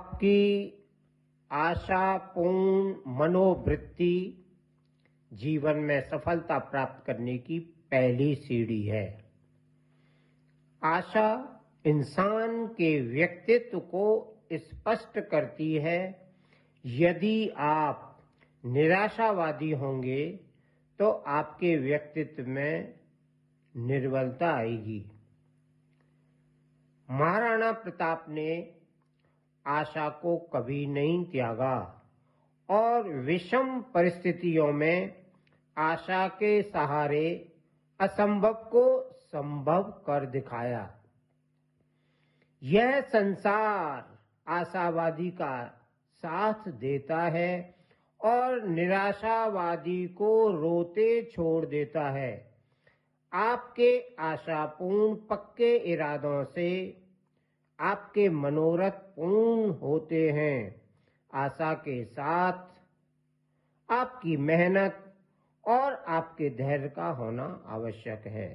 आपकी आशापूर्ण मनोवृत्ति जीवन में सफलता प्राप्त करने की पहली सीढ़ी है। आशा इंसान के व्यक्तित्व को स्पष्ट करती है, यदि आप निराशावादी होंगे तो आपके व्यक्तित्व में निर्बलता आएगी। महाराणा प्रताप ने आशा को कभी नहीं त्यागा। और विषम परिस्थितियों में आशा के सहारे असंभव को संभव कर दिखाया। यह संसार आशावादी का साथ देता है और निराशावादी को रोते छोड़ देता है। आपके आशापूर्ण पक्के इरादों से आपके मनोरथ पूर्ण होते हैं। आशा के साथ आपकी मेहनत और आपके धैर्य का होना आवश्यक है।